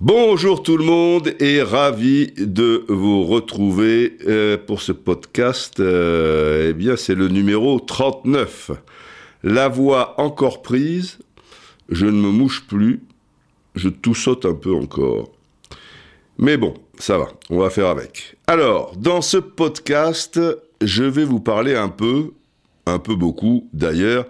Bonjour tout le monde et ravi de vous retrouver euh, pour ce podcast. Euh, eh bien, c'est le numéro 39. La voix encore prise, je ne me mouche plus, je tout saute un peu encore. Mais bon, ça va, on va faire avec. Alors, dans ce podcast, je vais vous parler un peu, un peu beaucoup d'ailleurs,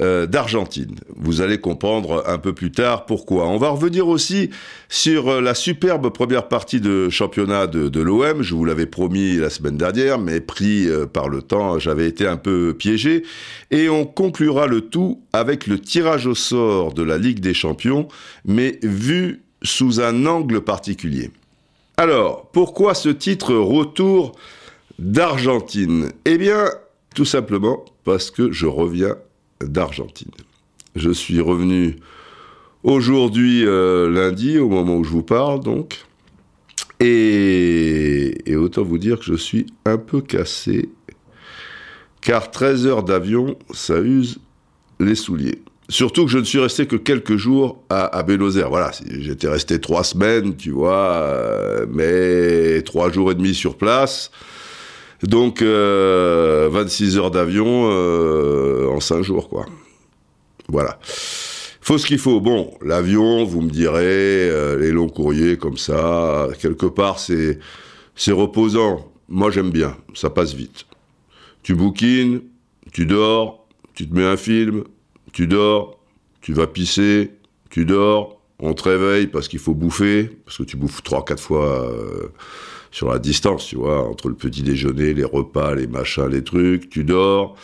euh, d'Argentine. Vous allez comprendre un peu plus tard pourquoi. On va revenir aussi sur euh, la superbe première partie de championnat de, de l'OM. Je vous l'avais promis la semaine dernière, mais pris euh, par le temps, j'avais été un peu piégé. Et on conclura le tout avec le tirage au sort de la Ligue des Champions, mais vu sous un angle particulier. Alors, pourquoi ce titre Retour d'Argentine? Eh bien, tout simplement parce que je reviens d'Argentine. Je suis revenu aujourd'hui euh, lundi, au moment où je vous parle, donc. Et, autant vous dire que je suis un peu cassé, car 13 heures d'avion, ça use les souliers. Surtout que je ne suis resté que quelques jours à, à Buenos Aires. Voilà, j'étais resté trois semaines, tu vois, euh, mais trois jours et demi sur place. Donc, euh, 26 heures d'avion euh, en 5 jours, quoi. Voilà. Faut ce qu'il faut. Bon, l'avion, vous me direz, euh, les longs courriers comme ça, quelque part, c'est c'est reposant. Moi, j'aime bien. Ça passe vite. Tu bouquines, tu dors, tu te mets un film, tu dors, tu vas pisser, tu dors, on te réveille parce qu'il faut bouffer, parce que tu bouffes trois, quatre fois euh, sur la distance, tu vois, entre le petit déjeuner, les repas, les machins, les trucs, tu dors,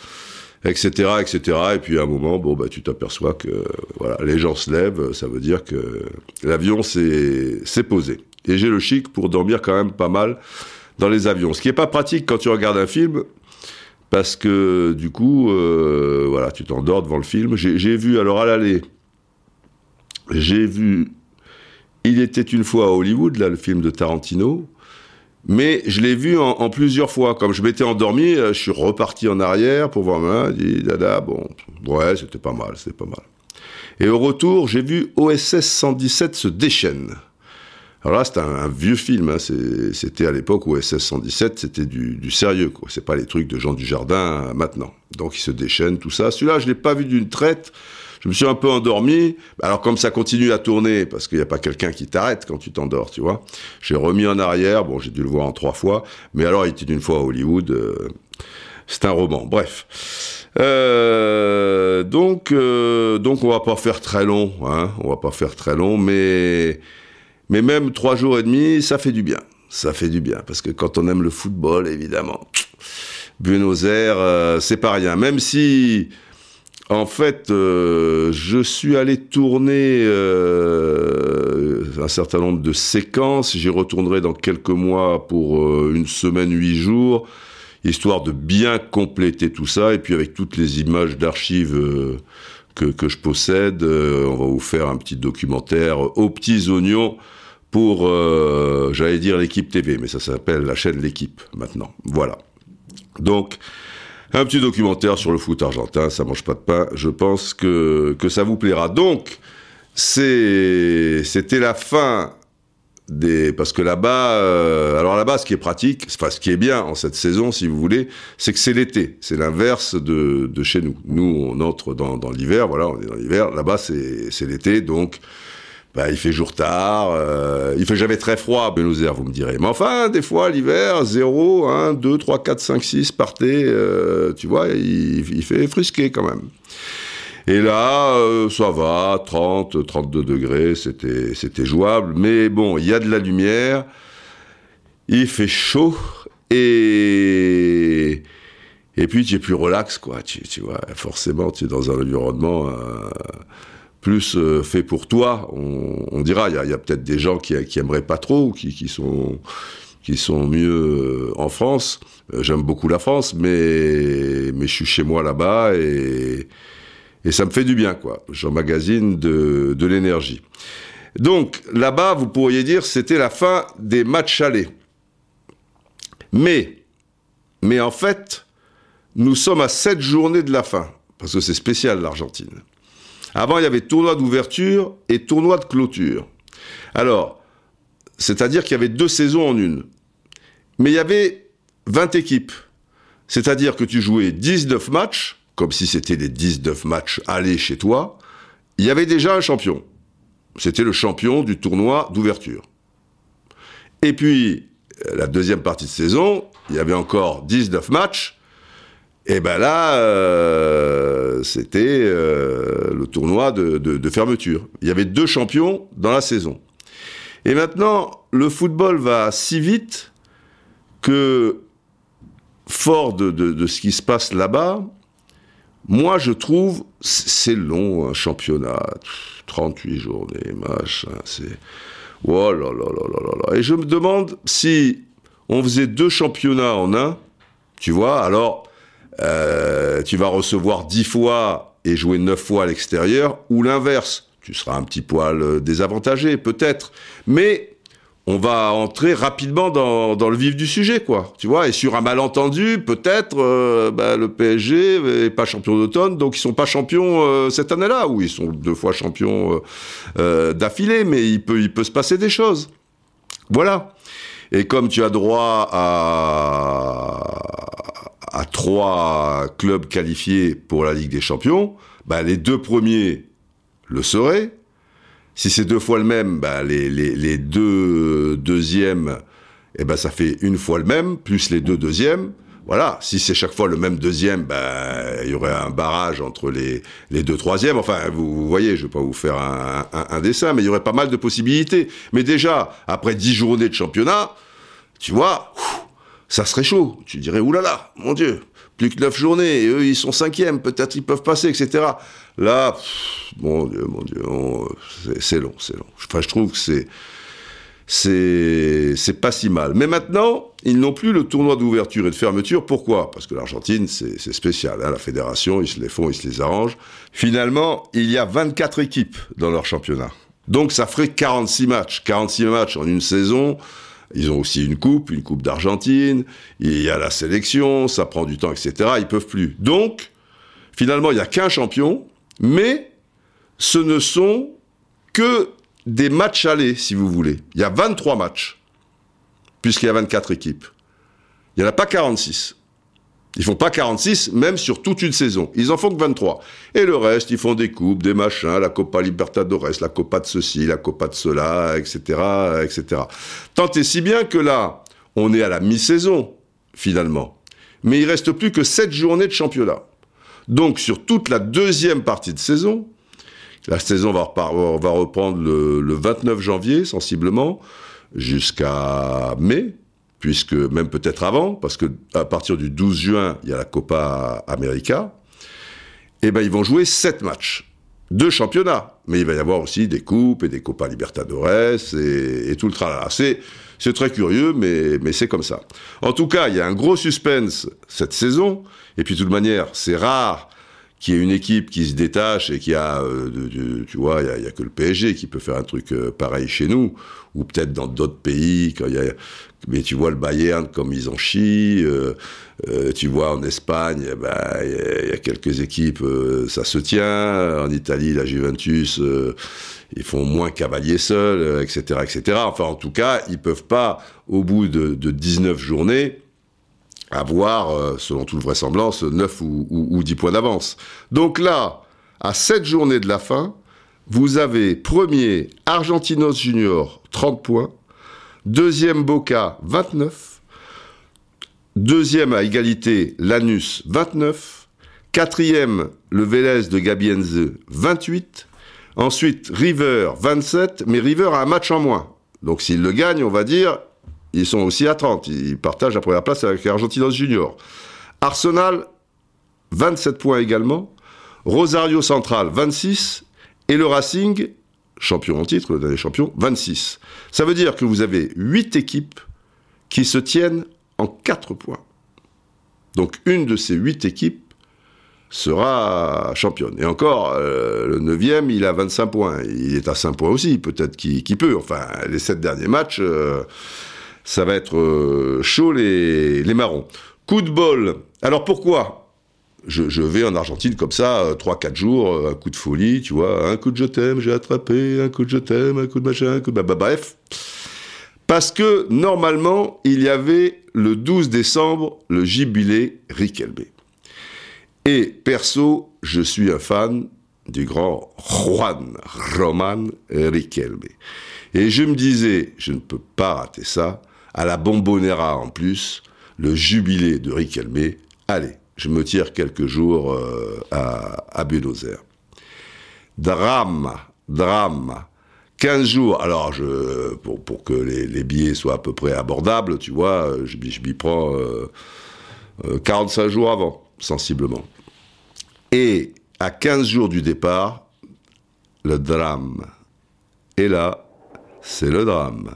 etc., etc. Et puis à un moment, bon, bah, tu t'aperçois que voilà, les gens se lèvent, ça veut dire que l'avion s'est posé. Et j'ai le chic pour dormir quand même pas mal dans les avions. Ce qui est pas pratique quand tu regardes un film, parce que du coup, euh, voilà, tu t'endors devant le film. J'ai vu, alors à l'aller, j'ai vu Il était une fois à Hollywood, là, le film de Tarantino, mais je l'ai vu en, plusieurs fois. Comme je m'étais endormi, je suis reparti en arrière pour voir ma dit dada, bon, ouais, c'était pas mal, c'était pas mal. Et au retour, j'ai vu OSS 117 se déchaîne. Alors là, c'est un, vieux film. Hein. C'était à l'époque où SS 117, c'était du, sérieux. quoi. C'est pas les trucs de Jean du Jardin euh, maintenant. Donc il se déchaîne, tout ça. Celui-là, je l'ai pas vu d'une traite. Je me suis un peu endormi. Alors comme ça continue à tourner, parce qu'il n'y a pas quelqu'un qui t'arrête quand tu t'endors, tu vois. J'ai remis en arrière. Bon, j'ai dû le voir en trois fois. Mais alors, il était une fois à Hollywood. Euh, c'est un roman. Bref. Euh, donc, euh, donc on va pas faire très long. Hein. On va pas faire très long, mais mais même trois jours et demi, ça fait du bien. Ça fait du bien. Parce que quand on aime le football, évidemment, Buenos Aires, c'est pas rien. Même si, en fait, euh, je suis allé tourner euh, un certain nombre de séquences. J'y retournerai dans quelques mois pour euh, une semaine, huit jours, histoire de bien compléter tout ça. Et puis avec toutes les images d'archives euh, que, que, je possède, euh, on va vous faire un petit documentaire aux petits oignons pour, j'allais dire l'équipe TV, mais ça s'appelle la chaîne L'équipe maintenant. Voilà. Donc, un petit documentaire sur le foot argentin, ça mange pas de pain. Je pense que, que ça vous plaira. Donc, c'était la fin des, parce que là-bas, euh, alors là-bas, ce qui est pratique, enfin ce qui est bien en cette saison, si vous voulez, c'est que c'est l'été. C'est l'inverse de, de chez nous. Nous, on entre dans, dans l'hiver, voilà, on est dans l'hiver. Là-bas, c'est l'été, donc bah, il fait jour tard, euh, il fait jamais très froid à Buenos Aires, vous me direz. Mais enfin, des fois, l'hiver, 0, 1, 2, 3, 4, 5, 6, partez, euh, tu vois, il, il, fait frisquer quand même. Et là, euh, ça va, 30, 32 degrés, c'était, jouable. Mais bon, il y a de la lumière, il fait chaud, et... Et puis, tu es plus relax, quoi. Tu, tu vois, forcément, tu es dans un environnement euh, plus euh, fait pour toi. On, dira, il y a, peut-être des gens qui, qui aimeraient pas trop, qui, sont qui sont mieux en France. Euh, J'aime beaucoup la France, mais mais je suis chez moi là-bas et et ça me fait du bien, quoi. J'emmagasine de de l'énergie. Donc là-bas, vous pourriez dire, c'était la fin des matchs allés. Mais mais en fait, nous sommes à sept journées de la fin parce que c'est spécial l'Argentine. Avant, il y avait tournoi d'ouverture et tournoi de clôture. Alors, c'est-à-dire qu'il y avait deux saisons en une. Mais il y avait 20 équipes. C'est-à-dire que tu jouais 19 matchs, comme si c'était les 19 matchs allés chez toi. Il y avait déjà un champion. C'était le champion du tournoi d'ouverture. Et puis, la deuxième partie de saison, il y avait encore 19 matchs. Et ben là, euh, c'était euh, le tournoi de, fermeture. Il y avait deux champions dans la saison. Et maintenant, le football va si vite que, fort de, ce qui se passe là-bas, moi je trouve, c'est long un championnat, 38 journées, machin, c'est... Oh là là là là là Et je me demande si on faisait deux championnats en un, tu vois, alors euh, tu vas recevoir dix fois et jouer neuf fois à l'extérieur, ou l'inverse. Tu seras un petit poil euh, désavantagé, peut-être. Mais on va entrer rapidement dans, le vif du sujet, quoi. Tu vois, et sur un malentendu, peut-être euh, bah, le PSG n'est pas champion d'automne, donc ils sont pas champions cette année-là, ou ils sont deux fois champions d'affilée, mais il peut, il peut se passer des choses. Voilà. Et comme tu as droit à, à trois clubs qualifiés pour la Ligue des Champions, bah, les deux premiers le seraient. Si c'est deux fois le même, bah, les, les, deux deuxièmes, eh ben, ça fait une fois le même, plus les deux deuxièmes. Voilà, si c'est chaque fois le même deuxième, bah, il y aurait un barrage entre les, les deux troisièmes. Enfin, vous, voyez, je vais pas vous faire un, un, dessin, mais il y aurait pas mal de possibilités. Mais déjà, après dix journées de championnat, tu vois, ça serait chaud. Tu dirais, oulala, mon Dieu, plus que neuf journées, et eux, ils sont cinquièmes, peut-être ils peuvent passer, etc. Là, mon Dieu, mon Dieu, c'est long, c'est long. Enfin, je trouve que c'est c'est pas si mal. Mais maintenant, ils n'ont plus le tournoi d'ouverture et de fermeture. Pourquoi? Parce que l'Argentine, c'est spécial. Hein, la fédération, ils se les font, ils se les arrangent. Finalement, il y a 24 équipes dans leur championnat. Donc ça ferait 46 matchs. 46 matchs en une saison, ils ont aussi une coupe, une coupe d'Argentine, il y a la sélection, ça prend du temps, etc. Ils peuvent plus. Donc, finalement, il n'y a qu'un champion, mais ce ne sont que des matchs allés, si vous voulez. Il y a 23 matchs, puisqu'il y a 24 équipes. Il n'y en a pas 46. Ils font pas 46, même sur toute une saison. Ils en font que 23. Et le reste, ils font des coupes, des machins, la Copa Libertadores, la Copa de ceci, la Copa de cela, etc., etc. Tant et si bien que là, on est à la mi-saison, finalement. Mais il reste plus que 7 journées de championnat. Donc, sur toute la deuxième partie de saison, la saison va, reprendre le, le 29 janvier, sensiblement, jusqu'à mai, puisque même peut-être avant, parce que à partir du 12 juin, il y a la Copa América, et eh ben ils vont jouer sept matchs, deux championnats, mais il va y avoir aussi des coupes et des Copa Libertadores et, et tout le tralala. C'est c'est très curieux, mais mais c'est comme ça. En tout cas, il y a un gros suspense cette saison, et puis de toute manière, c'est rare qui est une équipe qui se détache et qui a, euh, tu vois, il y, a, que le PSG qui peut faire un truc euh, pareil chez nous, ou peut-être dans d'autres pays. Quand y a, mais tu vois le Bayern comme ils en chient. Euh, tu vois en Espagne, eh ben, il bah, y, y, a quelques équipes, ça se tient. En Italie, la Juventus, ils font moins cavalier seul, etc., etc. Enfin, en tout cas, ils peuvent pas, au bout de, de 19 journées, avoir, euh, selon toute vraisemblance, 9 ou, ou, 10 points d'avance. Donc là, à 7 journées de la fin, vous avez premier Argentinos Junior, 30 points, deuxième Boca, 29, deuxième à égalité Lanus, 29, quatrième le Vélez de Gabienze, 28, ensuite River, 27, mais River a un match en moins. Donc s'il le gagne, on va dire, ils sont aussi à 30. Ils partagent la première place avec Argentinos Junior. Arsenal, 27 points également. Rosario Central, 26. Et le Racing, champion en titre, le dernier champion, 26. Ça veut dire que vous avez 8 équipes qui se tiennent en 4 points. Donc une de ces 8 équipes sera championne. Et encore, euh, le 9e, il a 25 points. Il est à 5 points aussi, peut-être qu'il peut. Enfin, les 7 derniers matchs... Euh, ça va être euh, chaud les, les marrons. Coup de bol. Alors pourquoi? Je, vais en Argentine comme ça, 3-4 jours, un coup de folie, tu vois, un coup de je t'aime, j'ai attrapé, un coup de je t'aime, un coup de machin, un coup de... Bah, bref. Parce que normalement, il y avait le 12 décembre le jubilé Riquelme. Et perso, je suis un fan du grand Juan Roman Riquelme. Et je me disais, je ne peux pas rater ça, à la Bombonera en plus, le jubilé de Riquelme, allez, je me tire quelques jours euh, à, Buenos Aires. Drame, drame. 15 jours, alors pour, que les, billets soient à peu près abordables, tu vois, je, je m'y prends 45 euh, euh, jours avant, sensiblement. Et à 15 jours du départ, le drame. Et là, c'est le drame.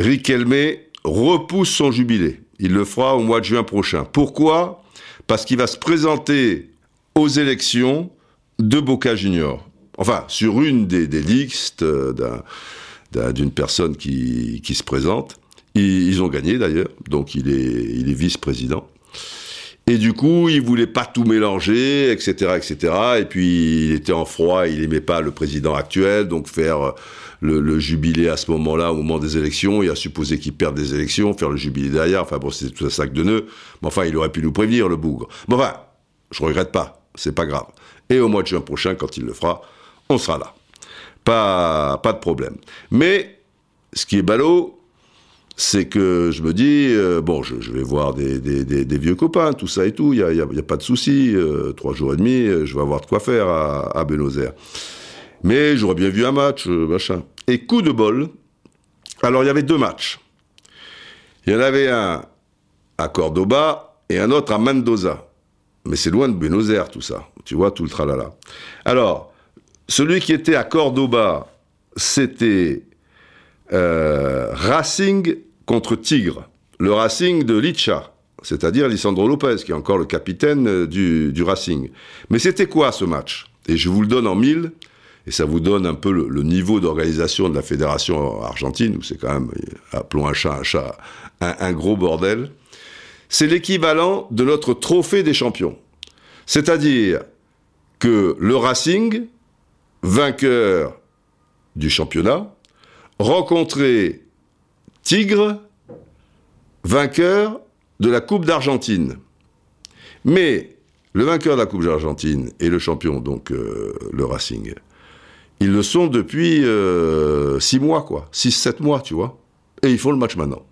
Riquelme repousse son jubilé. Il le fera au mois de juin prochain. Pourquoi? Parce qu'il va se présenter aux élections de Boca Junior. Enfin, sur une des, listes d'une personne qui, se présente. Ils, ont gagné d'ailleurs, donc il est, il est vice-président. Et du coup, il voulait pas tout mélanger, etc., etc. Et puis, il était en froid, il aimait pas le président actuel, donc faire le, jubilé à ce moment-là, au moment des élections, il a supposé qu'il perde des élections, faire le jubilé derrière, enfin bon, c'était tout un sac de nœuds, mais enfin, il aurait pu nous prévenir, le bougre. Mais enfin, je regrette pas, c'est pas grave. Et au mois de juin prochain, quand il le fera, on sera là. Pas, pas de problème. Mais, ce qui est ballot, c'est que je me dis, euh, bon, je, vais voir des, vieux copains, tout ça et tout, il n'y a, a, pas de souci, euh, trois jours et demi, euh, je vais avoir de quoi faire à, à Buenos Aires. Mais j'aurais bien vu un match, machin. Et coup de bol, alors il y avait deux matchs. Il y en avait un à Cordoba et un autre à Mendoza. Mais c'est loin de Buenos Aires tout ça, tu vois, tout le tralala. Alors, celui qui était à Cordoba, c'était Racing contre Tigre, le Racing de Licha, c'est-à-dire Lisandro Lopez, qui est encore le capitaine euh, du, Racing. Mais c'était quoi ce match? Et je vous le donne en mille, et ça vous donne un peu le, niveau d'organisation de la fédération argentine, où c'est quand même, euh, appelons un chat un chat, un, gros bordel. C'est l'équivalent de notre trophée des champions. C'est-à-dire que le Racing, vainqueur du championnat, rencontrait Tigre, vainqueur de la Coupe d'Argentine. Mais le vainqueur de la Coupe d'Argentine et le champion, donc euh, le Racing, ils le sont depuis euh, six mois, quoi. Six, sept mois, tu vois. Et ils font le match maintenant.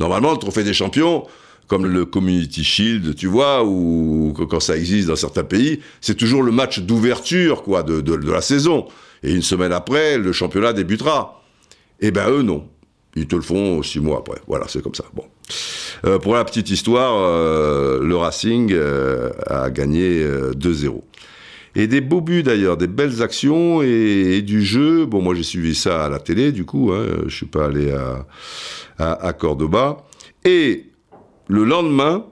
Normalement, le trophée des champions, comme le Community Shield, tu vois, ou quand ça existe dans certains pays, c'est toujours le match d'ouverture, quoi, de, la saison. Et une semaine après, le championnat débutera. Eh ben eux non. Ils te le font six mois après. Voilà, c'est comme ça. Bon. Euh, pour la petite histoire, euh, le Racing euh, a gagné 2-0. Et des beaux buts d'ailleurs, des belles actions et, du jeu. Bon, moi j'ai suivi ça à la télé, du coup, hein, je suis pas allé à, Cordoba. Et le lendemain,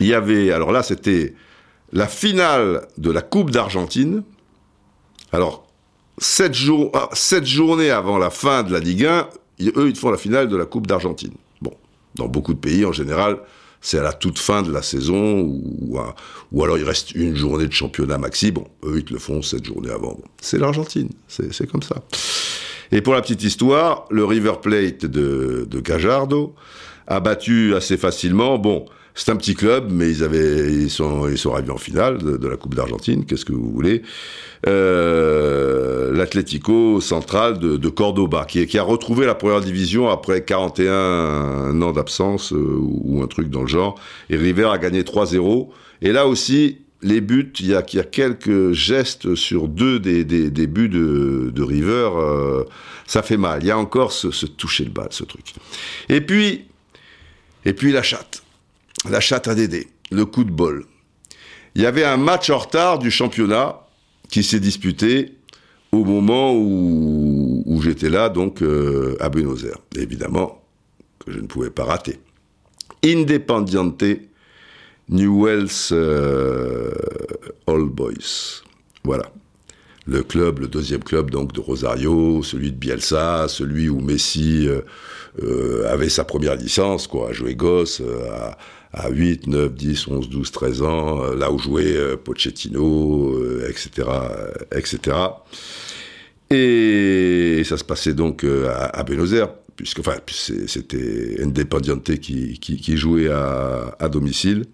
il y avait, alors là c'était la finale de la Coupe d'Argentine. Alors sept, jours, ah, sept journées avant la fin de la Ligue 1, eux, ils font la finale de la Coupe d'Argentine. Bon, dans beaucoup de pays, en général, c'est à la toute fin de la saison, ou, ou, alors il reste une journée de championnat maxi. Bon, eux, ils te le font sept journées avant. c'est l'Argentine, c'est comme ça. Et pour la petite histoire, le River Plate de, de Gajardo a battu assez facilement, bon, c'est un petit club, mais ils avaient, ils sont, ils sont arrivés en finale de, la Coupe d'Argentine. Qu'est-ce que vous voulez euh, L'Atlético central de, Cordoba, qui, a retrouvé la première division après 41 ans d'absence euh, ou un truc dans le genre. Et River a gagné 3-0. Et là aussi, les buts, il y a, y a quelques gestes sur deux des, des, des buts de, de River. Euh, ça fait mal. Il y a encore ce, ce toucher le bal, ce truc. Et puis, et puis la chatte la chatte à Dédé, le coup de bol. Il y avait un match en retard du championnat qui s'est disputé au moment où, j'étais là, donc euh, à Buenos Aires. évidemment, que je ne pouvais pas rater. Independiente Newell's euh, All Boys. Voilà. Le club, le deuxième club donc de Rosario, celui de Bielsa, celui où Messi euh, avait sa première licence, quoi, à jouer gosse, à, à 8, 9, 10, 11, 12, 13 ans, euh, là où jouait euh, Pochettino, etc., etc. Et ça se passait donc à, Buenos Aires, puisque c'était Independiente qui, jouait à, domicile.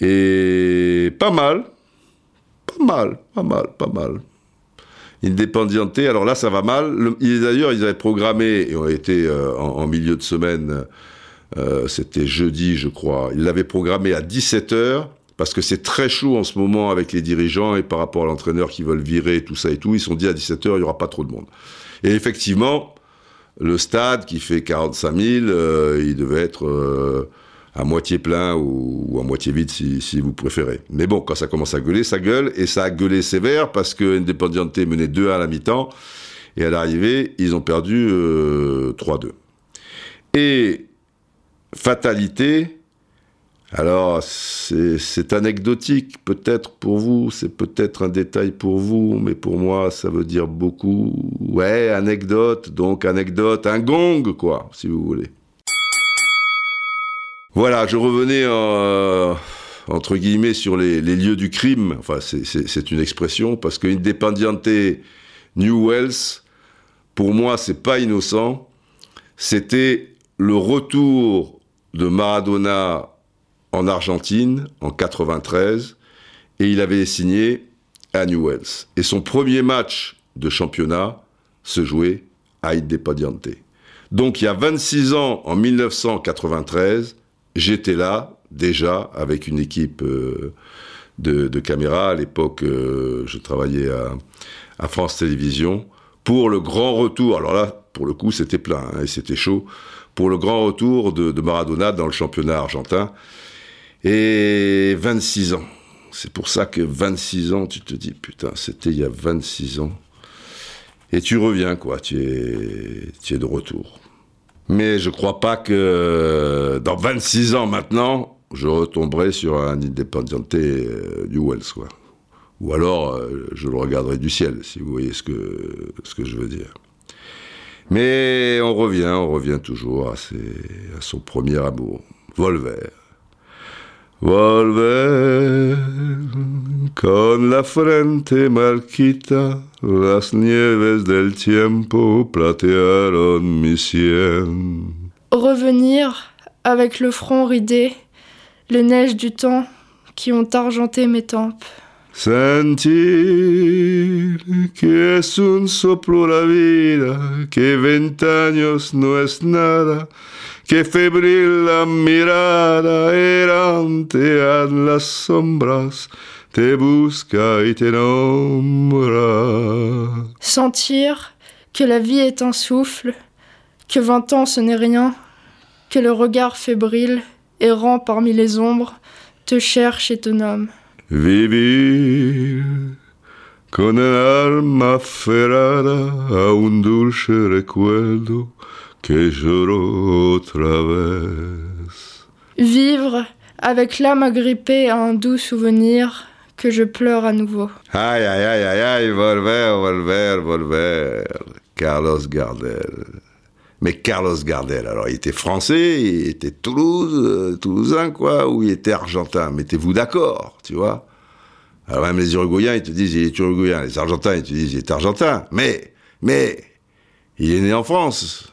Et pas mal, pas mal, pas mal, pas mal. Independiente, alors là ça va mal. D'ailleurs, ils avaient programmé, et ont été en, milieu de semaine, euh, c'était jeudi, je crois. Il l'avait programmé à 17h, parce que c'est très chaud en ce moment avec les dirigeants et par rapport à l'entraîneur qui veulent virer, tout ça et tout. Ils se sont dit à 17h, il n'y aura pas trop de monde. Et effectivement, le stade qui fait 45 000, euh, il devait être euh, à moitié plein ou, à moitié vide si, vous préférez. Mais bon, quand ça commence à gueuler, ça gueule et ça a gueulé sévère parce que Independiente menait 2 à la mi-temps et à l'arrivée, ils ont perdu 3-2. Et fatalité, alors c'est anecdotique peut-être pour vous, c'est peut-être un détail pour vous, mais pour moi ça veut dire beaucoup. Ouais, anecdote, donc anecdote, un gong quoi, si vous voulez. Voilà, je revenais euh, entre guillemets sur les, lieux du crime. Enfin, c'est une expression parce que Independiente New Wells, pour moi, c'est pas innocent. C'était le retour de Maradona en Argentine en 93 et il avait signé à Newells. Et son premier match de championnat se jouait à Independiente. Donc il y a 26 ans, en 1993, j'étais là déjà avec une équipe euh, de, caméras. À l'époque, euh, je travaillais à, à, France Télévisions pour le grand retour. Alors là, pour le coup, c'était plein hein, et c'était chaud pour le grand retour de, Maradona dans le championnat argentin. Et 26 ans. C'est pour ça que 26 ans, tu te dis, putain, c'était il y a 26 ans. Et tu reviens, quoi, tu es, de retour. Mais je crois pas que dans 26 ans maintenant, je retomberai sur un Independiente euh, du Wells, quoi. Ou alors, euh, je le regarderai du ciel, si vous voyez ce que, ce que je veux dire. Mais on revient, on revient toujours à, son premier amour, Volver. Volver, con la frente marquita, las nieves del tiempo platearon mi sien. Revenir avec le front ridé, les neiges du temps qui ont argenté mes tempes. Sentir que es un soplo la vida, que veinte años no es nada, que febril la mirada errante a las sombras te busca y te nombra. Sentir que la vie est un souffle, que vingt ans ce n'est rien, que le regard fébrile, errant parmi les ombres, te cherche et te nomme. Vivir con el alma aferrada a un dulce recuerdo que lloró otra vez. Vivre avec l'âme agrippée à un doux souvenir que je pleure à nouveau. Aïe, aïe, aïe, aïe, aïe, volver, volver, volver. Carlos Gardel. Mais Carlos Gardel, alors il était français, il était Toulouse, euh, toulousain quoi, ou il était argentin. Mettez-vous d'accord, tu vois? Alors même les Uruguayens, ils te disent il est Uruguayen. Les Argentins, ils te disent il est Argentin. Mais, mais, il est né en France.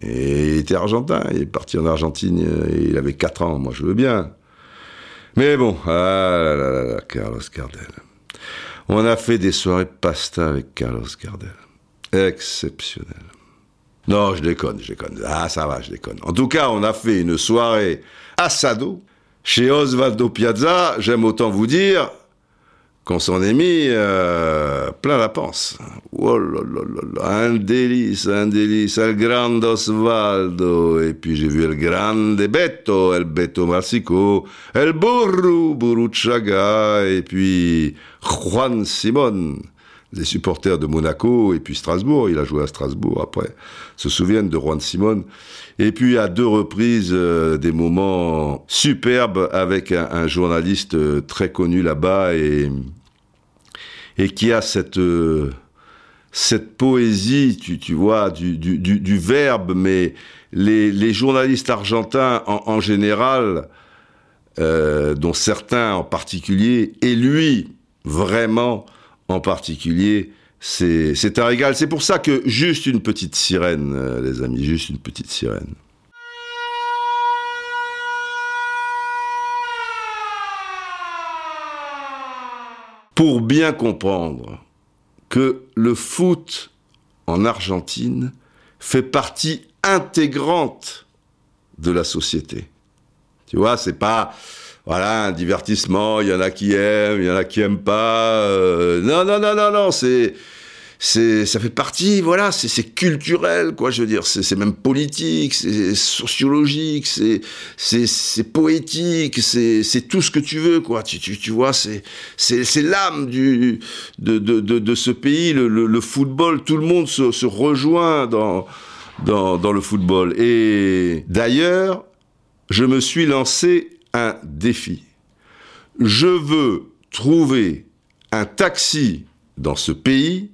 Et il était Argentin. Il est parti en Argentine, euh, il avait 4 ans. Moi, je veux bien. Mais bon, ah là là là, là Carlos Gardel. On a fait des soirées pasta avec Carlos Gardel. Exceptionnel. Non, je déconne, je déconne. Ah, ça va, je déconne. En tout cas, on a fait une soirée assado chez Osvaldo Piazza. J'aime autant vous dire qu'on s'en est mis euh, plein la panse. Oh là là là un délice, un délice. El grande Osvaldo. Et puis j'ai vu El grande Beto, El Beto Marsico, El Burru, Buruchaga, et puis Juan Simon les supporters de Monaco et puis Strasbourg, il a joué à Strasbourg après, se souviennent de Juan Simon. Et puis à deux reprises euh, des moments superbes avec un, journaliste euh, très connu là-bas et, et qui a cette, euh, cette poésie, tu, vois, du, verbe, mais les, journalistes argentins en, général, dont certains en particulier, et lui vraiment en particulier, c'est un régal. C'est pour ça que juste une petite sirène, euh, les amis, juste une petite sirène. Pour bien comprendre que le foot en Argentine fait partie intégrante de la société. Tu vois, c'est pas voilà un divertissement. Il y en a qui aiment, il y en a qui aiment pas. Euh, non, non, non, non, non. C'est c'est ça fait partie voilà c'est c'est culturel quoi je veux dire c'est c'est même politique c'est sociologique c'est c'est c'est poétique c'est c'est tout ce que tu veux quoi tu tu, tu vois c'est c'est c'est l'âme de, de de de ce pays le, le, le football tout le monde se, se rejoint dans dans dans le football et d'ailleurs je me suis lancé un défi. Je veux trouver un taxi dans ce pays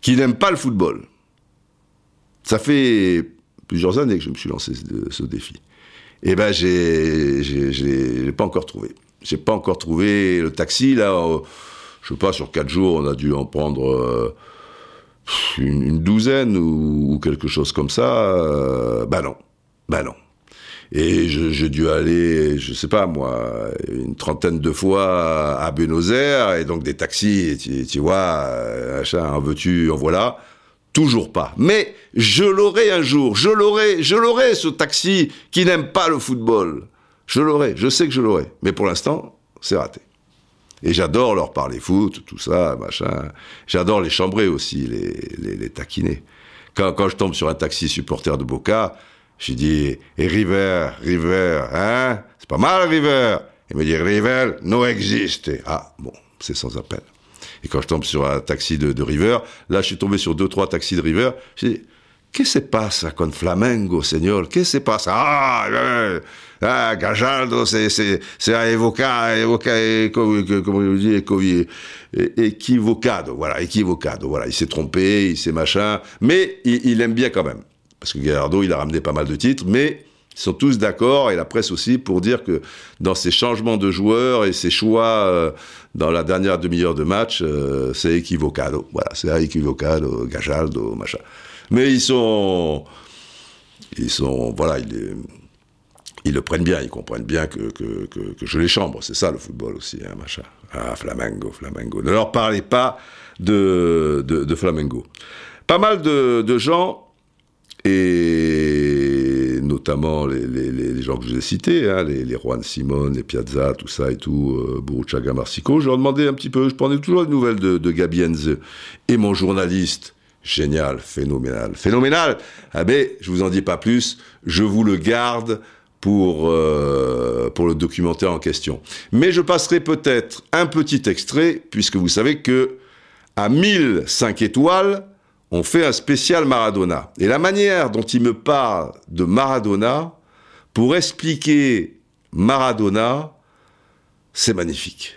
qui n'aime pas le football. Ça fait plusieurs années que je me suis lancé ce, défi. Et eh ben, j'ai, j'ai, pas encore trouvé. J'ai pas encore trouvé le taxi. Là, euh, je sais pas, sur quatre jours, on a dû en prendre euh, une, douzaine ou, quelque chose comme ça. Ben non. Ben non. Et j'ai dû aller, je sais pas moi, une trentaine de fois à Buenos Aires, et donc des taxis, tu, vois, achat, en veux-tu, en voilà. Toujours pas. Mais je l'aurai un jour, je l'aurai, je l'aurai ce taxi qui n'aime pas le football. Je l'aurai, je sais que je l'aurai. Mais pour l'instant, c'est raté. Et j'adore leur parler foot, tout ça, machin. J'adore les chambrer aussi, les, les, taquiner. Quand, quand je tombe sur un taxi supporter de Boca, j'ai dit, et River, River, hein? C'est pas mal, River Il me dit, River non existe. Ah, bon, c'est sans appel. Et quand je tombe sur un taxi de, River, là, je suis tombé sur deux, trois taxis de River, j'ai dit, Qu'est-ce qui se passe con Flamengo, Seigneur Qu'est-ce qui se passe? Ah, euh, ah Gajaldo, c'est, c'est évoca, évoca, comment on dit, équivocado, voilà, équivocado, voilà. Il s'est trompé, il s'est machin, mais il aime bien quand même parce que Gallardo, il a ramené pas mal de titres, mais ils sont tous d'accord, et la presse aussi, pour dire que dans ces changements de joueurs et ces choix euh, dans la dernière demi-heure de match, euh, c'est équivocado. Voilà, c'est équivocado, Gajaldo, machin. Mais ils sont... Ils sont... Voilà, ils, le prennent bien, ils comprennent bien que, que, je les chambre. C'est ça le football aussi, hein, machin. Ah, Flamengo, Flamengo. Ne leur parlez pas de, de, Flamengo. Pas mal de gens et notamment les, gens que je vous ai cités, hein, les, les Juan Simon, les Piazza, tout ça et tout, euh, Buruchaga Marsico, je leur demandais un petit peu, je prenais toujours des nouvelles de, de Gabienze. Et mon journaliste, génial, phénoménal, phénoménal, ah ben, je vous en dis pas plus, je vous le garde pour, euh, pour le documentaire en question. Mais je passerai peut-être un petit extrait, puisque vous savez que à 1005 étoiles, on fait un spécial Maradona. Et la manière dont il me parle de Maradona, pour expliquer Maradona, c'est magnifique.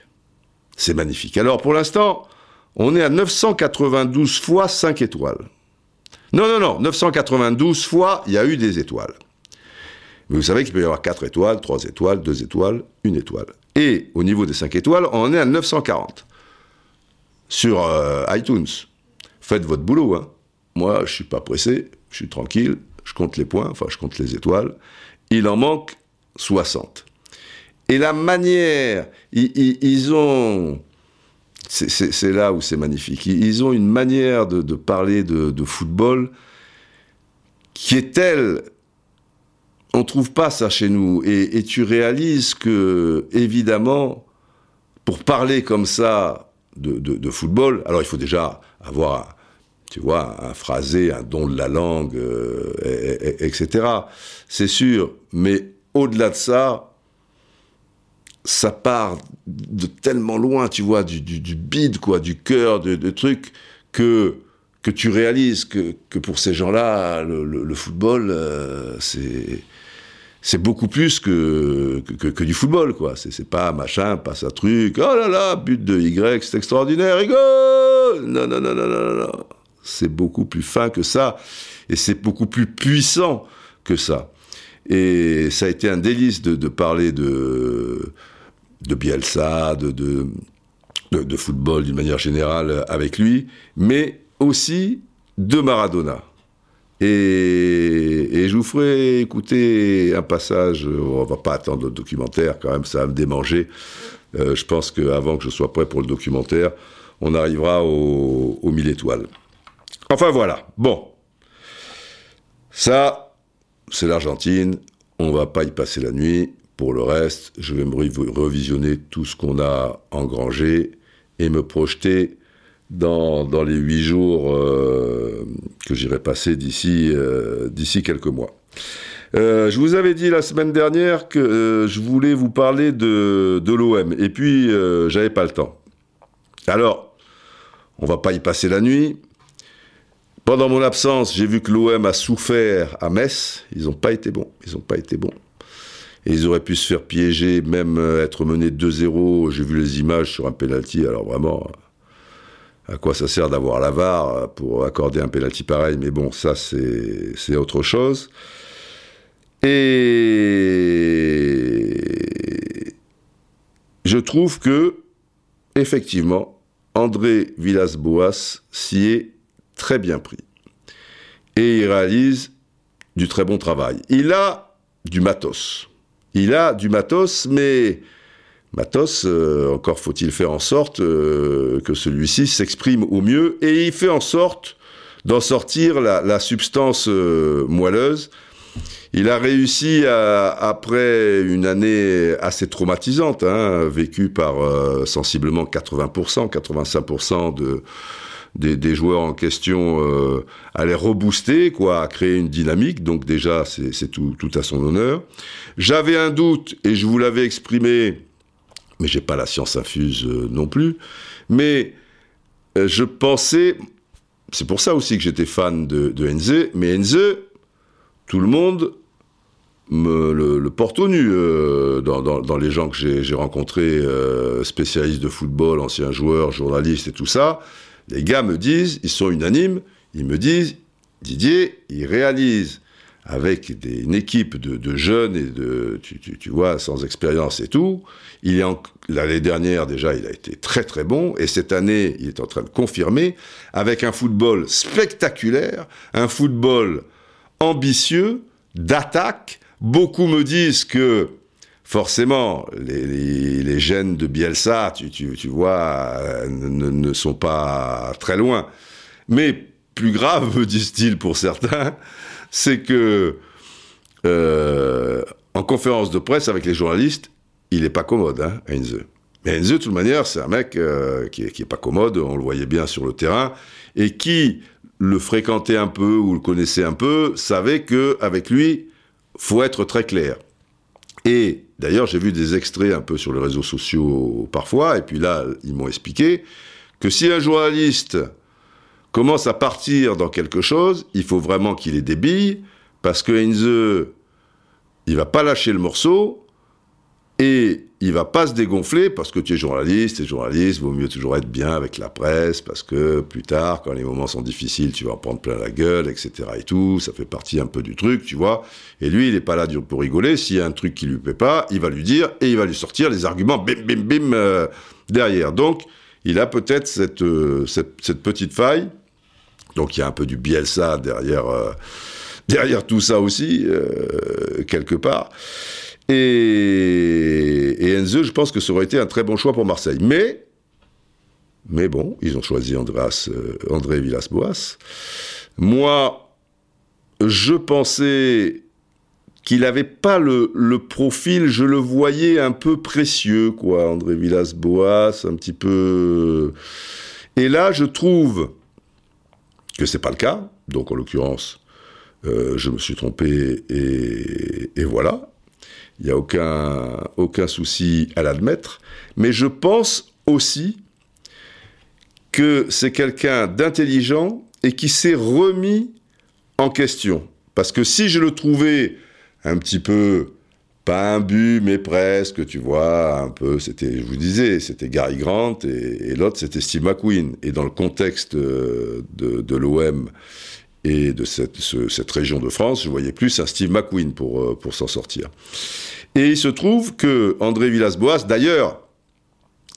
C'est magnifique. Alors pour l'instant, on est à 992 fois 5 étoiles. Non, non, non, 992 fois, il y a eu des étoiles. Mais vous savez qu'il peut y avoir 4 étoiles, 3 étoiles, 2 étoiles, 1 étoile. Et au niveau des 5 étoiles, on est à 940 sur euh, iTunes faites votre boulot. Hein. Moi, je suis pas pressé, je suis tranquille, je compte les points, enfin, je compte les étoiles. Il en manque 60. Et la manière, ils, ont, c'est là où c'est magnifique, ils ont une manière de, parler de, football qui est telle, on trouve pas ça chez nous. Et, tu réalises que, évidemment, pour parler comme ça de, football, alors il faut déjà avoir tu vois, un phrasé, un don de la langue, euh, etc. C'est sûr, mais au-delà de ça, ça part de tellement loin, tu vois, du, du, bide, quoi, du cœur, de, de, trucs, que, que tu réalises que, que pour ces gens-là, le, football, euh, c'est c'est beaucoup plus que, que, que, du football, quoi. C'est pas machin, pas ça truc, oh là là, but de Y, c'est extraordinaire, rigole Non, non, non, non, non, non. C'est beaucoup plus fin que ça, et c'est beaucoup plus puissant que ça. Et ça a été un délice de, parler de, de Bielsa, de, de, football d'une manière générale avec lui, mais aussi de Maradona. Et, je vous ferai écouter un passage, on va pas attendre le documentaire quand même, ça va me démanger. Euh, je pense qu'avant que je sois prêt pour le documentaire, on arrivera aux au mille étoiles. Enfin voilà, bon. Ça, c'est l'Argentine, on va pas y passer la nuit. Pour le reste, je vais me revisionner tout ce qu'on a engrangé et me projeter dans, les huit jours euh, que j'irai passer d'ici euh, quelques mois. Euh, je vous avais dit la semaine dernière que je voulais vous parler de, de l'OM, et puis j'avais pas le temps. Alors, on va pas y passer la nuit. Pendant mon absence, j'ai vu que l'OM a souffert à Metz. Ils n'ont pas été bons. Ils n'ont pas été bons. Et ils auraient pu se faire piéger, même être menés 2-0. J'ai vu les images sur un penalty. Alors vraiment, à quoi ça sert d'avoir la VAR pour accorder un penalty pareil, mais bon, ça c'est autre chose. Et je trouve que, effectivement, André Villas-Boas s'y est très bien pris. Et il réalise du très bon travail. Il a du matos. Il a du matos, mais Matos, euh, encore faut-il faire en sorte euh, que celui-ci s'exprime au mieux, et il fait en sorte d'en sortir la, substance euh, moelleuse. Il a réussi, après une année assez traumatisante, hein, vécue par sensiblement 80%, 85% de, des, joueurs en question à les rebooster, quoi, à créer une dynamique. Donc déjà, c'est tout, à son honneur. J'avais un doute, et je vous l'avais exprimé mais j'ai pas la science infuse euh, non plus. Mais euh, je pensais, c'est pour ça aussi que j'étais fan de, de Enze, mais Enze, tout le monde me le, porte au nu euh, dans, les gens que j'ai rencontrés, spécialistes de football, anciens joueurs, journalistes et tout ça. Les gars me disent, ils sont unanimes, ils me disent, Didier, il réalise avec une équipe de, jeunes et de, tu, vois, sans expérience et tout. Il est l'année dernière déjà, il a été très très bon, et cette année, il est en train de confirmer avec un football spectaculaire, un football ambitieux, d'attaque. Beaucoup me disent que forcément, les, gènes de Bielsa, tu, vois, ne, ne, sont pas très loin. Mais plus grave, disent-ils pour certains, c'est que euh, en conférence de presse avec les journalistes, il n'est pas commode, hein, Heinze. Mais Heinze, de toute manière, c'est un mec euh, qui, est, pas commode, on le voyait bien sur le terrain, et qui le fréquentait un peu ou le connaissait un peu, savait que avec lui, faut être très clair. Et d'ailleurs, j'ai vu des extraits un peu sur les réseaux sociaux parfois, et puis là, ils m'ont expliqué que si un journaliste commence à partir dans quelque chose, il faut vraiment qu'il ait des billes, parce que Heinze, il va pas lâcher le morceau, et il va pas se dégonfler, parce que tu es journaliste, et journaliste, vaut mieux toujours être bien avec la presse, parce que plus tard, quand les moments sont difficiles, tu vas en prendre plein la gueule, etc. et tout, ça fait partie un peu du truc, tu vois. Et lui, il n'est pas là pour rigoler, s'il y a un truc qui lui plaît pas, il va lui dire, et il va lui sortir les arguments, bim, bim, bim, euh, derrière. Donc, il a peut-être cette, euh, cette, cette petite faille, donc il y a un peu du Bielsa derrière, euh, derrière tout ça aussi, quelque part. Et, Enze, je pense que ça aurait été un très bon choix pour Marseille. Mais, mais bon, ils ont choisi Andreas, euh, André Villas-Boas. Moi, je pensais qu'il n'avait pas le, profil, je le voyais un peu précieux, quoi, André Villas-Boas, un petit peu... Et là, je trouve que c'est pas le cas. Donc en l'occurrence, euh, je me suis trompé et, voilà. Il n'y a aucun, aucun souci à l'admettre. Mais je pense aussi que c'est quelqu'un d'intelligent et qui s'est remis en question. Parce que si je le trouvais un petit peu pas but, mais presque, tu vois, un peu, c'était, je vous disais, c'était Gary Grant et, l'autre, c'était Steve McQueen. Et dans le contexte de, de l'OM et de cette, cette, région de France, je voyais plus un Steve McQueen pour, euh, pour s'en sortir. Et il se trouve que André Villas-Boas, d'ailleurs,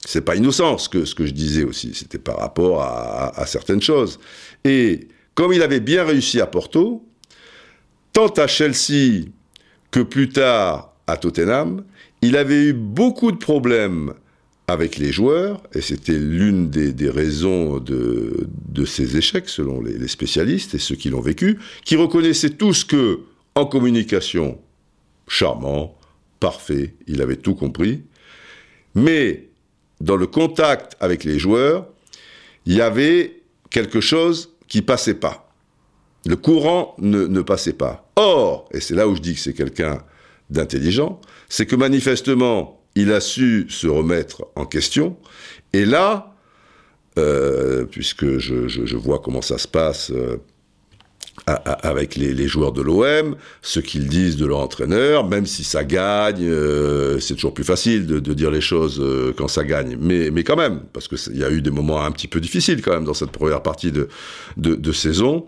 c'est pas innocent ce que, ce que je disais aussi, c'était par rapport à, à, certaines choses. Et comme il avait bien réussi à Porto, tant à Chelsea que plus tard à Tottenham, il avait eu beaucoup de problèmes avec les joueurs, et c'était l'une des, raisons de, de ces échecs, selon les, spécialistes et ceux qui l'ont vécu, qui reconnaissaient tous que, en communication, charmant, parfait, il avait tout compris, mais dans le contact avec les joueurs, il y avait quelque chose qui passait pas. Le courant ne, ne passait pas. Or, et c'est là où je dis que c'est quelqu'un d'intelligent, c'est que manifestement, il a su se remettre en question. Et là, euh, puisque je, vois comment ça se passe euh, avec les, joueurs de l'OM, ce qu'ils disent de leur entraîneur, même si ça gagne, euh, c'est toujours plus facile de, dire les choses quand ça gagne. Mais, mais quand même, parce qu'il y a eu des moments un petit peu difficiles quand même dans cette première partie de, de saison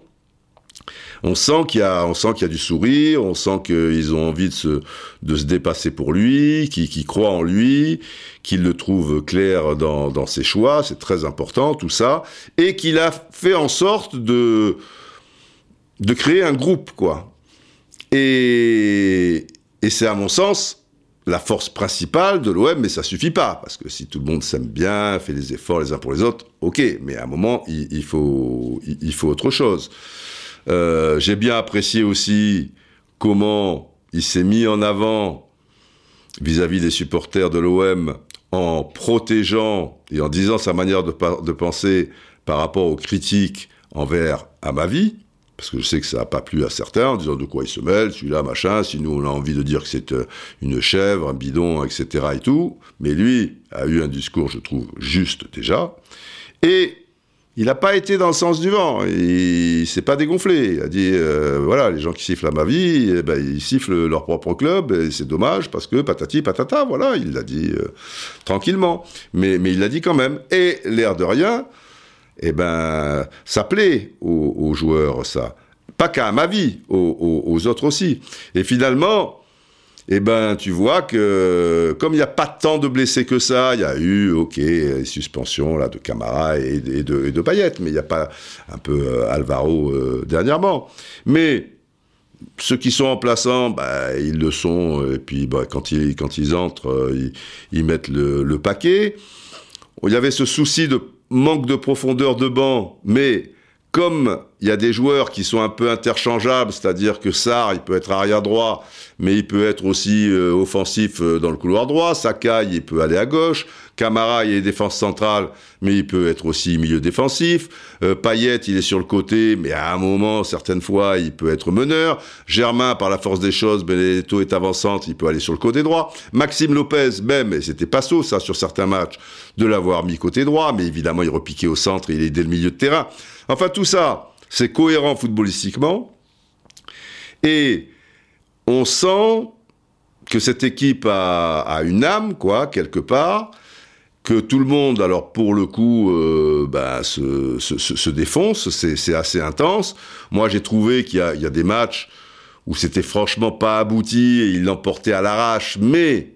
on sent qu'il y a, on sent qu'il y a du sourire, on sent qu'ils ont envie de se, de se dépasser pour lui, qu'ils croient en lui, qu'il le trouve clair dans, dans ses choix, c'est très important tout ça, et qu'il a fait en sorte de, de créer un groupe, quoi. Et, et c'est à mon sens la force principale de l'OM, mais ça suffit pas, parce que si tout le monde s'aime bien, fait des efforts les uns pour les autres, ok, mais à un moment, il, faut, il faut autre chose. Euh, j'ai bien apprécié aussi comment il s'est mis en avant vis-à-vis des supporters de l'OM en protégeant et en disant sa manière de, penser par rapport aux critiques envers ma vie, parce que je sais que ça n'a pas plu à certains, en disant de quoi il se mêle, celui-là, machin, si nous on a envie de dire que c'est euh, une chèvre, un bidon, etc. et tout, mais lui a eu un discours, je trouve, juste déjà, et il n'a pas été dans le sens du vent. Il s'est pas dégonflé. Il a dit euh, voilà, les gens qui sifflent à ma vie, eh ben, ils sifflent leur propre club. Et c'est dommage parce que patati patata. Voilà, il l'a dit euh, tranquillement. Mais, mais il l'a dit quand même. Et l'air de rien, eh ben, ça plaît aux, joueurs, ça. Pas qu'à ma vie, aux, aux autres aussi. Et finalement, eh ben, tu vois que comme il n'y a pas tant de blessés que ça, il y a eu, ok, suspensions là de Camara et, de, et de mais il n'y a pas un peu euh, Alvaro euh, dernièrement. Mais ceux qui sont remplaçants, bah, ils le sont, et puis bah, quand, ils, quand ils entrent, euh, ils, mettent le, le, paquet. Il y avait ce souci de manque de profondeur de banc, mais comme il y a des joueurs qui sont un peu interchangeables, c'est-à-dire que Sarr, il peut être arrière droit, mais il peut être aussi euh, offensif euh, dans le couloir droit. Sakai, il peut aller à gauche. Camara, il est défense centrale, mais il peut être aussi milieu défensif. Euh, Payet, il est sur le côté, mais à un moment, certaines fois, il peut être meneur. Germain, par la force des choses, Benedetto est avançante, il peut aller sur le côté droit. Maxime Lopez, même, et c'était pas ça sur certains matchs, de l'avoir mis côté droit, mais évidemment, il repiquait au centre, il est dès le milieu de terrain. Enfin, tout ça, c'est cohérent footballistiquement. Et on sent que cette équipe a, une âme, quoi, quelque part, que tout le monde, alors pour le coup, euh, bah, se, défonce, c'est assez intense. Moi, j'ai trouvé qu'il y, a des matchs où c'était franchement pas abouti et ils l'emportaient à l'arrache, mais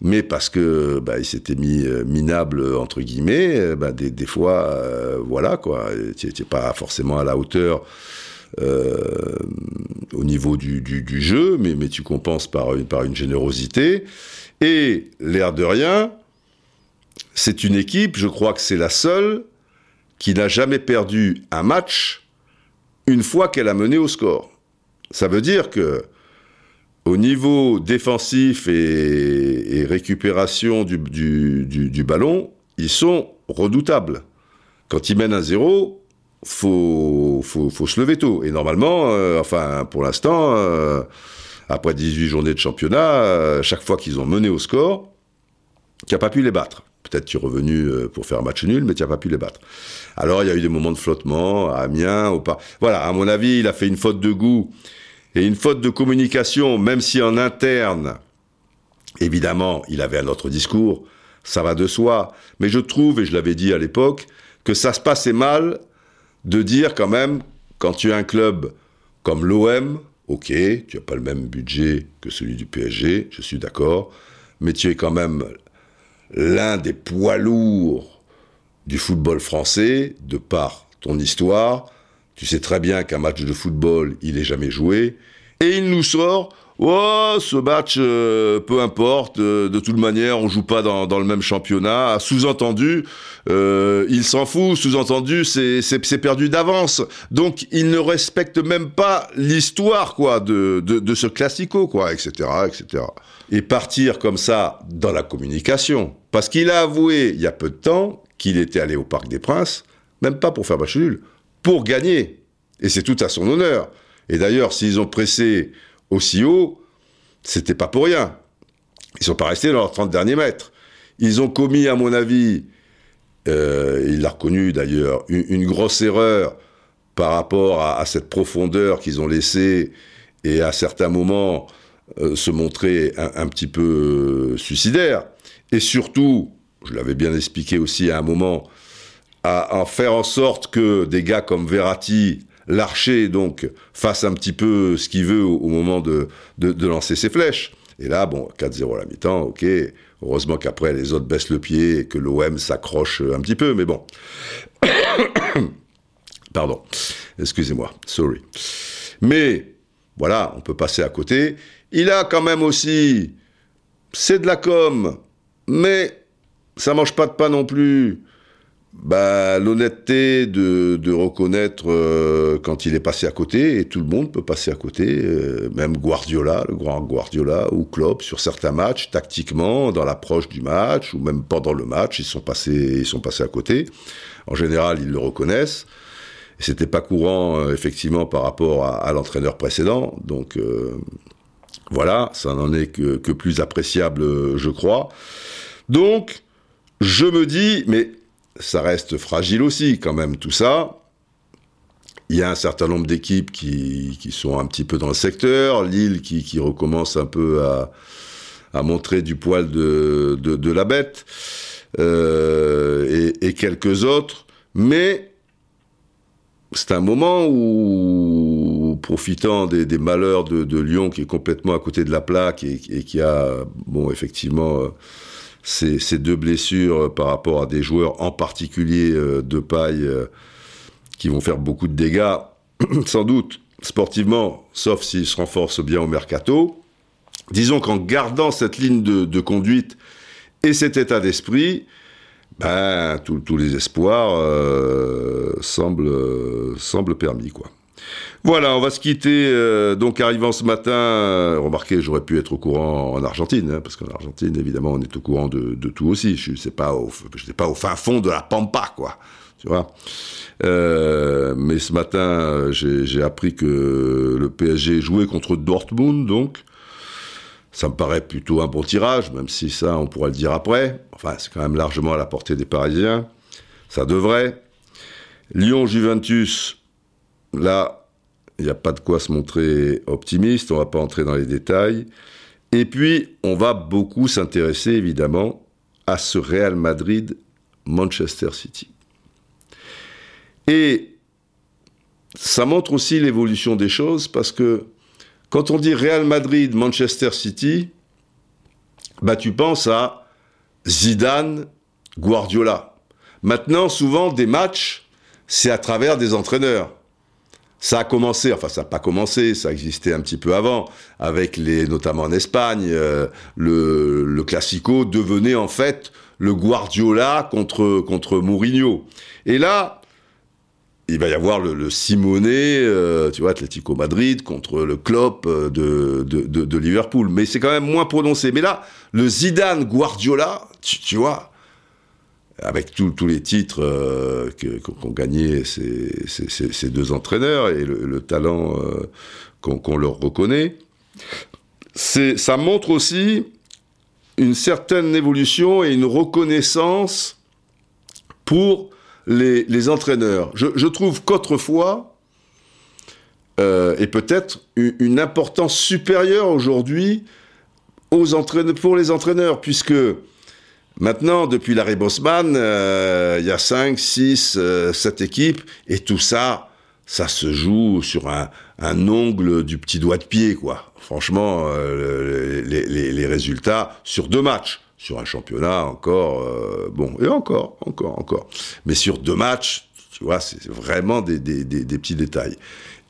mais parce que bah, s'était mis euh, minable entre guillemets, euh, bah, des, fois, euh, voilà quoi, tu n'étais pas forcément à la hauteur au niveau du, jeu, mais, tu compenses par une générosité. Et l'air de rien, c'est une équipe, je crois que c'est la seule qui n'a jamais perdu un match une fois qu'elle a mené au score. Ça veut dire que au niveau défensif et, récupération du, ballon, ils sont redoutables. Quand ils mènent un zéro, faut, faut, faut se lever tôt. Et normalement, euh, enfin, pour l'instant, euh, après 18 journées de championnat, euh, chaque fois qu'ils ont mené au score, tu n'as pas pu les battre. Peut-être tu es revenu pour faire un match nul, mais tu n'as pas pu les battre. Alors, il y a eu des moments de flottement à Amiens, au pas. Voilà, à mon avis, il a fait une faute de goût et une faute de communication, même si en interne, Évidemment, il avait un autre discours, ça va de soi, mais je trouve, et je l'avais dit à l'époque, que ça se passait mal de dire quand même, quand tu as un club comme l'OM, ok, tu n'as pas le même budget que celui du PSG, je suis d'accord, mais tu es quand même l'un des poids lourds du football français, de par ton histoire. Tu sais très bien qu'un match de football, il est jamais joué. Et il nous sort, oh, ce match, euh, peu importe, euh, de toute manière, on joue pas dans, dans le même championnat. Sous-entendu, euh, il s'en fout. Sous-entendu, c'est perdu d'avance. Donc, il ne respecte même pas l'histoire, quoi, de, de, de, ce classico, quoi, etc., etc. Et partir comme ça dans la communication, parce qu'il a avoué il y a peu de temps qu'il était allé au Parc des Princes, même pas pour faire match nul, pour gagner. Et c'est tout à son honneur. Et d'ailleurs, s'ils ont pressé aussi haut, c'était pas pour rien. Ils sont pas restés dans leurs 30 derniers mètres. Ils ont commis, à mon avis, euh, il l'a reconnu d'ailleurs, une, grosse erreur par rapport à, cette profondeur qu'ils ont laissée et à certains moments euh, se montrer un, petit peu euh, suicidaire. Et surtout, je l'avais bien expliqué aussi à un moment, à en faire en sorte que des gars comme Verratti, l'archer, donc, fasse un petit peu ce qu'il veut au, moment de, de, lancer ses flèches. Et là, bon, 4-0 à la mi-temps, ok. Heureusement qu'après, les autres baissent le pied et que l'OM s'accroche un petit peu, mais bon. Pardon. Excusez-moi. Sorry. Mais, voilà, on peut passer à côté. Il a quand même aussi, c'est de la com, mais ça mange pas de pain non plus bah, l'honnêteté de, reconnaître euh, quand il est passé à côté, et tout le monde peut passer à côté, euh, même Guardiola, le grand Guardiola, ou Klopp, sur certains matchs, tactiquement, dans l'approche du match, ou même pendant le match, ils sont passés, ils sont passés à côté. En général, ils le reconnaissent. Et c'était pas courant, euh, effectivement, par rapport à, l'entraîneur précédent. Donc, voilà, ça n'en est que plus appréciable, je crois. Donc, je me dis, mais ça reste fragile aussi quand même tout ça. Il y a un certain nombre d'équipes qui, qui, sont un petit peu dans le secteur, Lille qui, qui recommence un peu à, à, montrer du poil de, de, la bête, euh, et, quelques autres, mais c'est un moment où, profitant des, malheurs de, Lyon qui est complètement à côté de la plaque et, et qui a, bon, effectivement, euh, ces, deux blessures euh, par rapport à des joueurs en particulier euh, de paille euh, qui vont faire beaucoup de dégâts, sans doute sportivement, sauf s'ils se renforcent bien au mercato. Disons qu'en gardant cette ligne de, conduite et cet état d'esprit, ben, tous les espoirs semblent, semblent permis, quoi. Voilà, on va se quitter. Euh, donc, arrivant ce matin, euh, remarquez, j'aurais pu être au courant en Argentine, hein, parce qu'en Argentine, évidemment, on est au courant de, tout aussi. Je sais pas, pas au fin fond de la pampa, quoi. Tu vois. Euh, mais ce matin, j'ai appris que le PSG jouait contre Dortmund, donc. Ça me paraît plutôt un bon tirage, même si ça, on pourra le dire après. Enfin, c'est quand même largement à la portée des Parisiens. Ça devrait. Lyon-Juventus, là, il n'y a pas de quoi se montrer optimiste, on va pas entrer dans les détails. Et puis, on va beaucoup s'intéresser évidemment à ce Real Madrid-Manchester City. Et ça montre aussi l'évolution des choses parce que quand on dit Real Madrid-Manchester City, bah tu penses à Zidane, Guardiola. Maintenant, souvent, des matchs, c'est à travers des entraîneurs. Ça a commencé, enfin ça n'a pas commencé, ça existait un petit peu avant, avec les, notamment en Espagne, euh, le, le Classico devenait en fait le Guardiola contre contre Mourinho. Et là, il va y avoir le, le Simonet, euh, tu vois, Atlético Madrid contre le Klopp euh, de, de, de, Liverpool. Mais c'est quand même moins prononcé. Mais là, le Zidane Guardiola, tu vois, avec tous les titres euh, qu'ont gagné ces, deux entraîneurs et le, le talent euh, qu'on qu leur reconnaît, ça montre aussi une certaine évolution et une reconnaissance pour les, entraîneurs. Je, trouve qu'autrefois, euh, et peut-être une, importance supérieure aujourd'hui pour les entraîneurs, puisque maintenant, depuis l'arrêt Bosman, euh, il y a 5, 6, 7 équipes, et tout ça, ça se joue sur un, ongle du petit doigt de pied, quoi. Franchement, euh, les, résultats sur deux matchs, sur un championnat encore, euh, bon, et encore, encore, encore. Mais sur deux matchs, tu vois, c'est vraiment des, petits détails.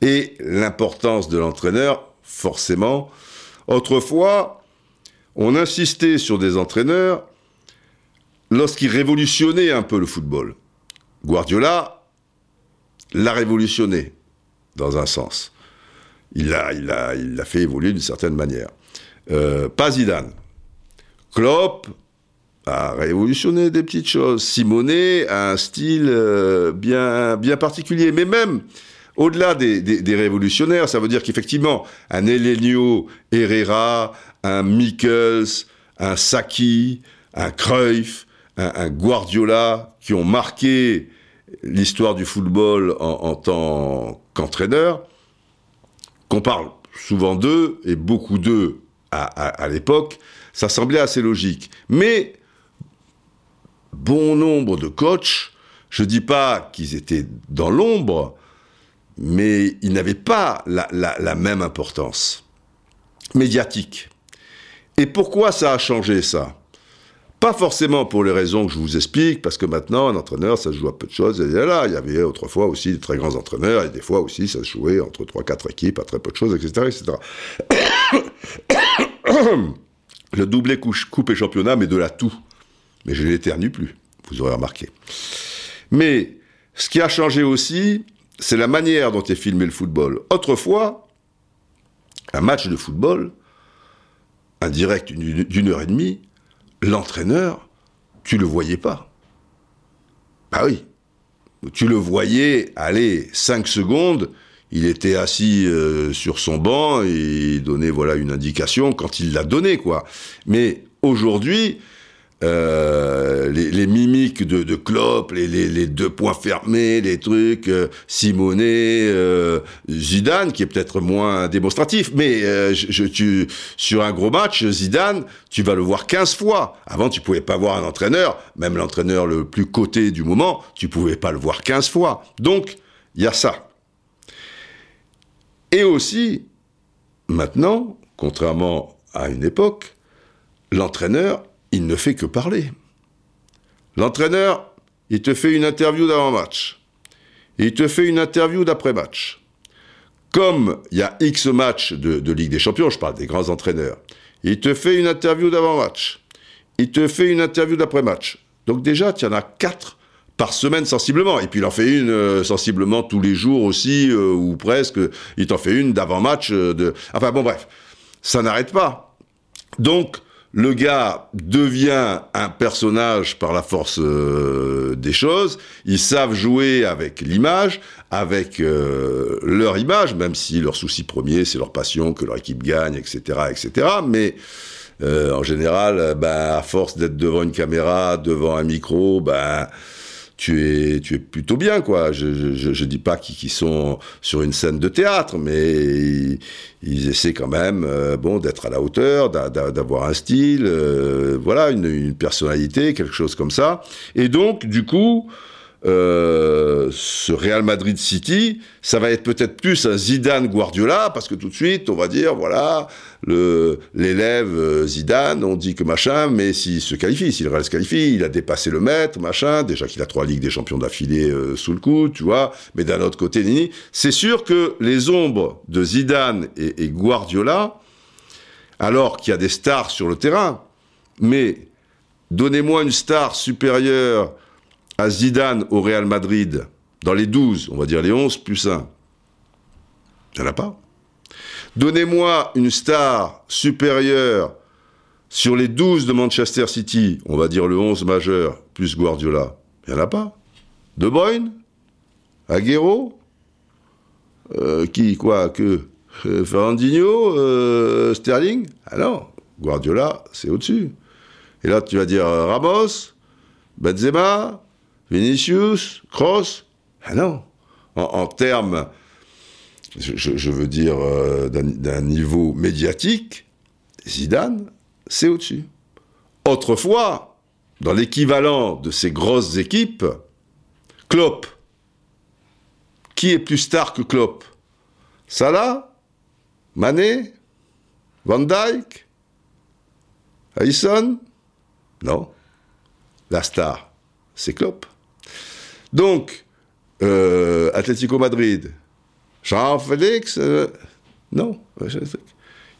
Et l'importance de l'entraîneur, forcément. Autrefois, on insistait sur des entraîneurs lorsqu'ils révolutionnaient un peu le football. Guardiola l'a révolutionné, dans un sens. Il l'a a, fait évoluer d'une certaine manière. Euh, pas Zidane. Klopp a révolutionné des petites choses. Simonet a un style euh, bien, particulier. Mais même au-delà des, des, des, révolutionnaires, ça veut dire qu'effectivement, un Elenio Herrera, un Mikkels, un Saki, un Cruyff, un, Guardiola, qui ont marqué l'histoire du football en, tant qu'entraîneur, qu'on parle souvent d'eux, et beaucoup d'eux à, l'époque, ça semblait assez logique. Mais bon nombre de coachs, je dis pas qu'ils étaient dans l'ombre, mais ils n'avaient pas la, même importance médiatique. Et pourquoi ça a changé ça? Pas forcément pour les raisons que je vous explique, parce que maintenant, un entraîneur, ça se joue à peu de choses. Et là, il y avait autrefois aussi des très grands entraîneurs, et des fois aussi, ça se jouait entre 3-4 équipes, à très peu de choses, etc. etc. Le doublé coupe et championnat, mais de la tout. Mais je n'éternue plus, vous aurez remarqué. Mais ce qui a changé aussi, c'est la manière dont est filmé le football. Autrefois, un match de football, un direct d'une heure et demie, l'entraîneur, tu le voyais pas. Bah oui. Tu le voyais, allez, cinq secondes, il était assis euh, sur son banc et il donnait voilà une indication quand il l'a donné quoi. Mais aujourd'hui, euh, les, mimiques de, de Klopp, les, deux points fermés, les trucs, euh, Simonet, euh, Zidane, qui est peut-être moins démonstratif, mais sur un gros match, Zidane, tu vas le voir 15 fois. Avant, tu pouvais pas voir un entraîneur, même l'entraîneur le plus coté du moment, tu pouvais pas le voir 15 fois. Donc, il y a ça. Et aussi, maintenant, contrairement à une époque, l'entraîneur il ne fait que parler. L'entraîneur, il te fait une interview d'avant-match. Il te fait une interview d'après-match. Comme il y a X matchs de, Ligue des Champions, je parle des grands entraîneurs, il te fait une interview d'avant-match. Il te fait une interview d'après-match. Donc déjà, tu en as quatre par semaine sensiblement. Et puis il en fait une euh, sensiblement tous les jours aussi, euh, ou presque. Il t'en fait une d'avant-match. Euh, de... Enfin bon, bref, ça n'arrête pas. Donc, le gars devient un personnage par la force euh, des choses. Ils savent jouer avec l'image, avec euh, leur image, même si leur souci premier, c'est leur passion, que leur équipe gagne, etc., etc. Mais euh, en général, ben, à force d'être devant une caméra, devant un micro, ben tu es, tu es plutôt bien, quoi. Je, je, je dis pas qu'ils sont sur une scène de théâtre, mais ils, essaient quand même, euh, bon, d'être à la hauteur, d'avoir un style, euh, voilà, une, une, personnalité, quelque chose comme ça. Et donc, du coup, euh, ce Real Madrid City, ça va être peut-être plus un Zidane Guardiola, parce que tout de suite, on va dire, voilà, l'élève euh, Zidane, on dit que machin, mais s'il se qualifie, s'il se qualifie, il a dépassé le maître, machin, déjà qu'il a trois ligues des champions d'affilée euh, sous le coup, tu vois, mais d'un autre côté, Nini, c'est sûr que les ombres de Zidane et Guardiola, alors qu'il y a des stars sur le terrain, mais donnez-moi une star supérieure à Zidane au Real Madrid, dans les 12, on va dire les 11 plus 1, il n'y en a pas. Donnez-moi une star supérieure sur les 12 de Manchester City, on va dire le 11 majeur, plus Guardiola. Il n'y en a pas. De Bruyne Aguero euh, Qui, quoi, que euh, euh, Sterling Ah non, Guardiola, c'est au-dessus. Et là, tu vas dire euh, Ramos Benzema Vinicius, Cross Ah non. En, termes, je, je, veux dire, euh, d'un niveau médiatique, Zidane c'est au-dessus. Autrefois, dans l'équivalent de ces grosses équipes, Klopp. Qui est plus star que Klopp? Salah Mané Van Dyke Allison Non. La star, c'est Klopp. Donc, euh, Atlético Madrid, Jean-Félix euh, Non. Il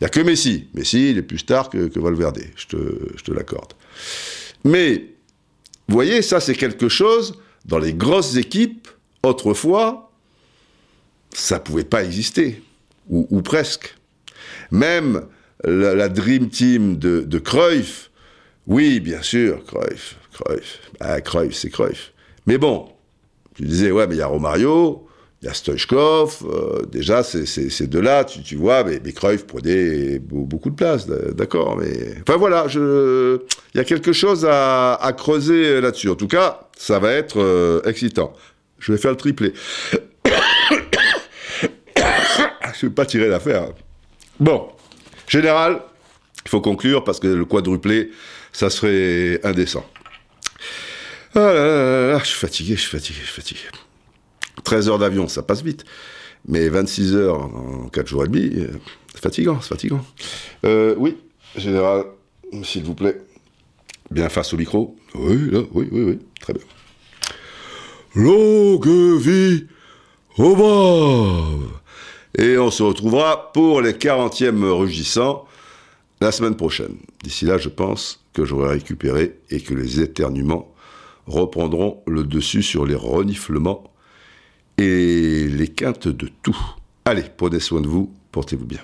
n'y a que Messi. Messi, il est plus star que, Valverde, je te, je te l'accorde. Mais, vous voyez, ça c'est quelque chose, dans les grosses équipes, autrefois, ça pouvait pas exister, ou, presque. Même la, la, Dream Team de, de Cruyff, oui, bien sûr, Cruyff, Cruyff, ah, Cruyff, c'est Cruyff. Mais bon, tu disais, ouais, mais il y a Romario, il y a Stoichkov, euh, déjà, c'est ces deux-là, tu, tu, vois, mais, mais prenait beaucoup de place, d'accord, mais... Enfin voilà, je... il y a quelque chose à, à creuser là-dessus. En tout cas, ça va être euh, excitant. Je vais faire le triplé. je vais pas tirer l'affaire. Bon, général, il faut conclure parce que le quadruplé, ça serait indécent. Ah là là là, je suis fatigué, je suis fatigué, je suis fatigué. 13 heures d'avion, ça passe vite. Mais 26 heures en 4 jours et demi, euh, c'est fatigant, c'est fatigant. Euh, oui, général, s'il vous plaît. Bien face au micro. Oui, là, oui, oui, oui, très bien. Longue vie au brave Et on se retrouvera pour les 40e rugissants la semaine prochaine. D'ici là, je pense que j'aurai récupéré et que les éternuements reprendront le dessus sur les reniflements et les quintes de tout. Allez, prenez soin de vous, portez-vous bien.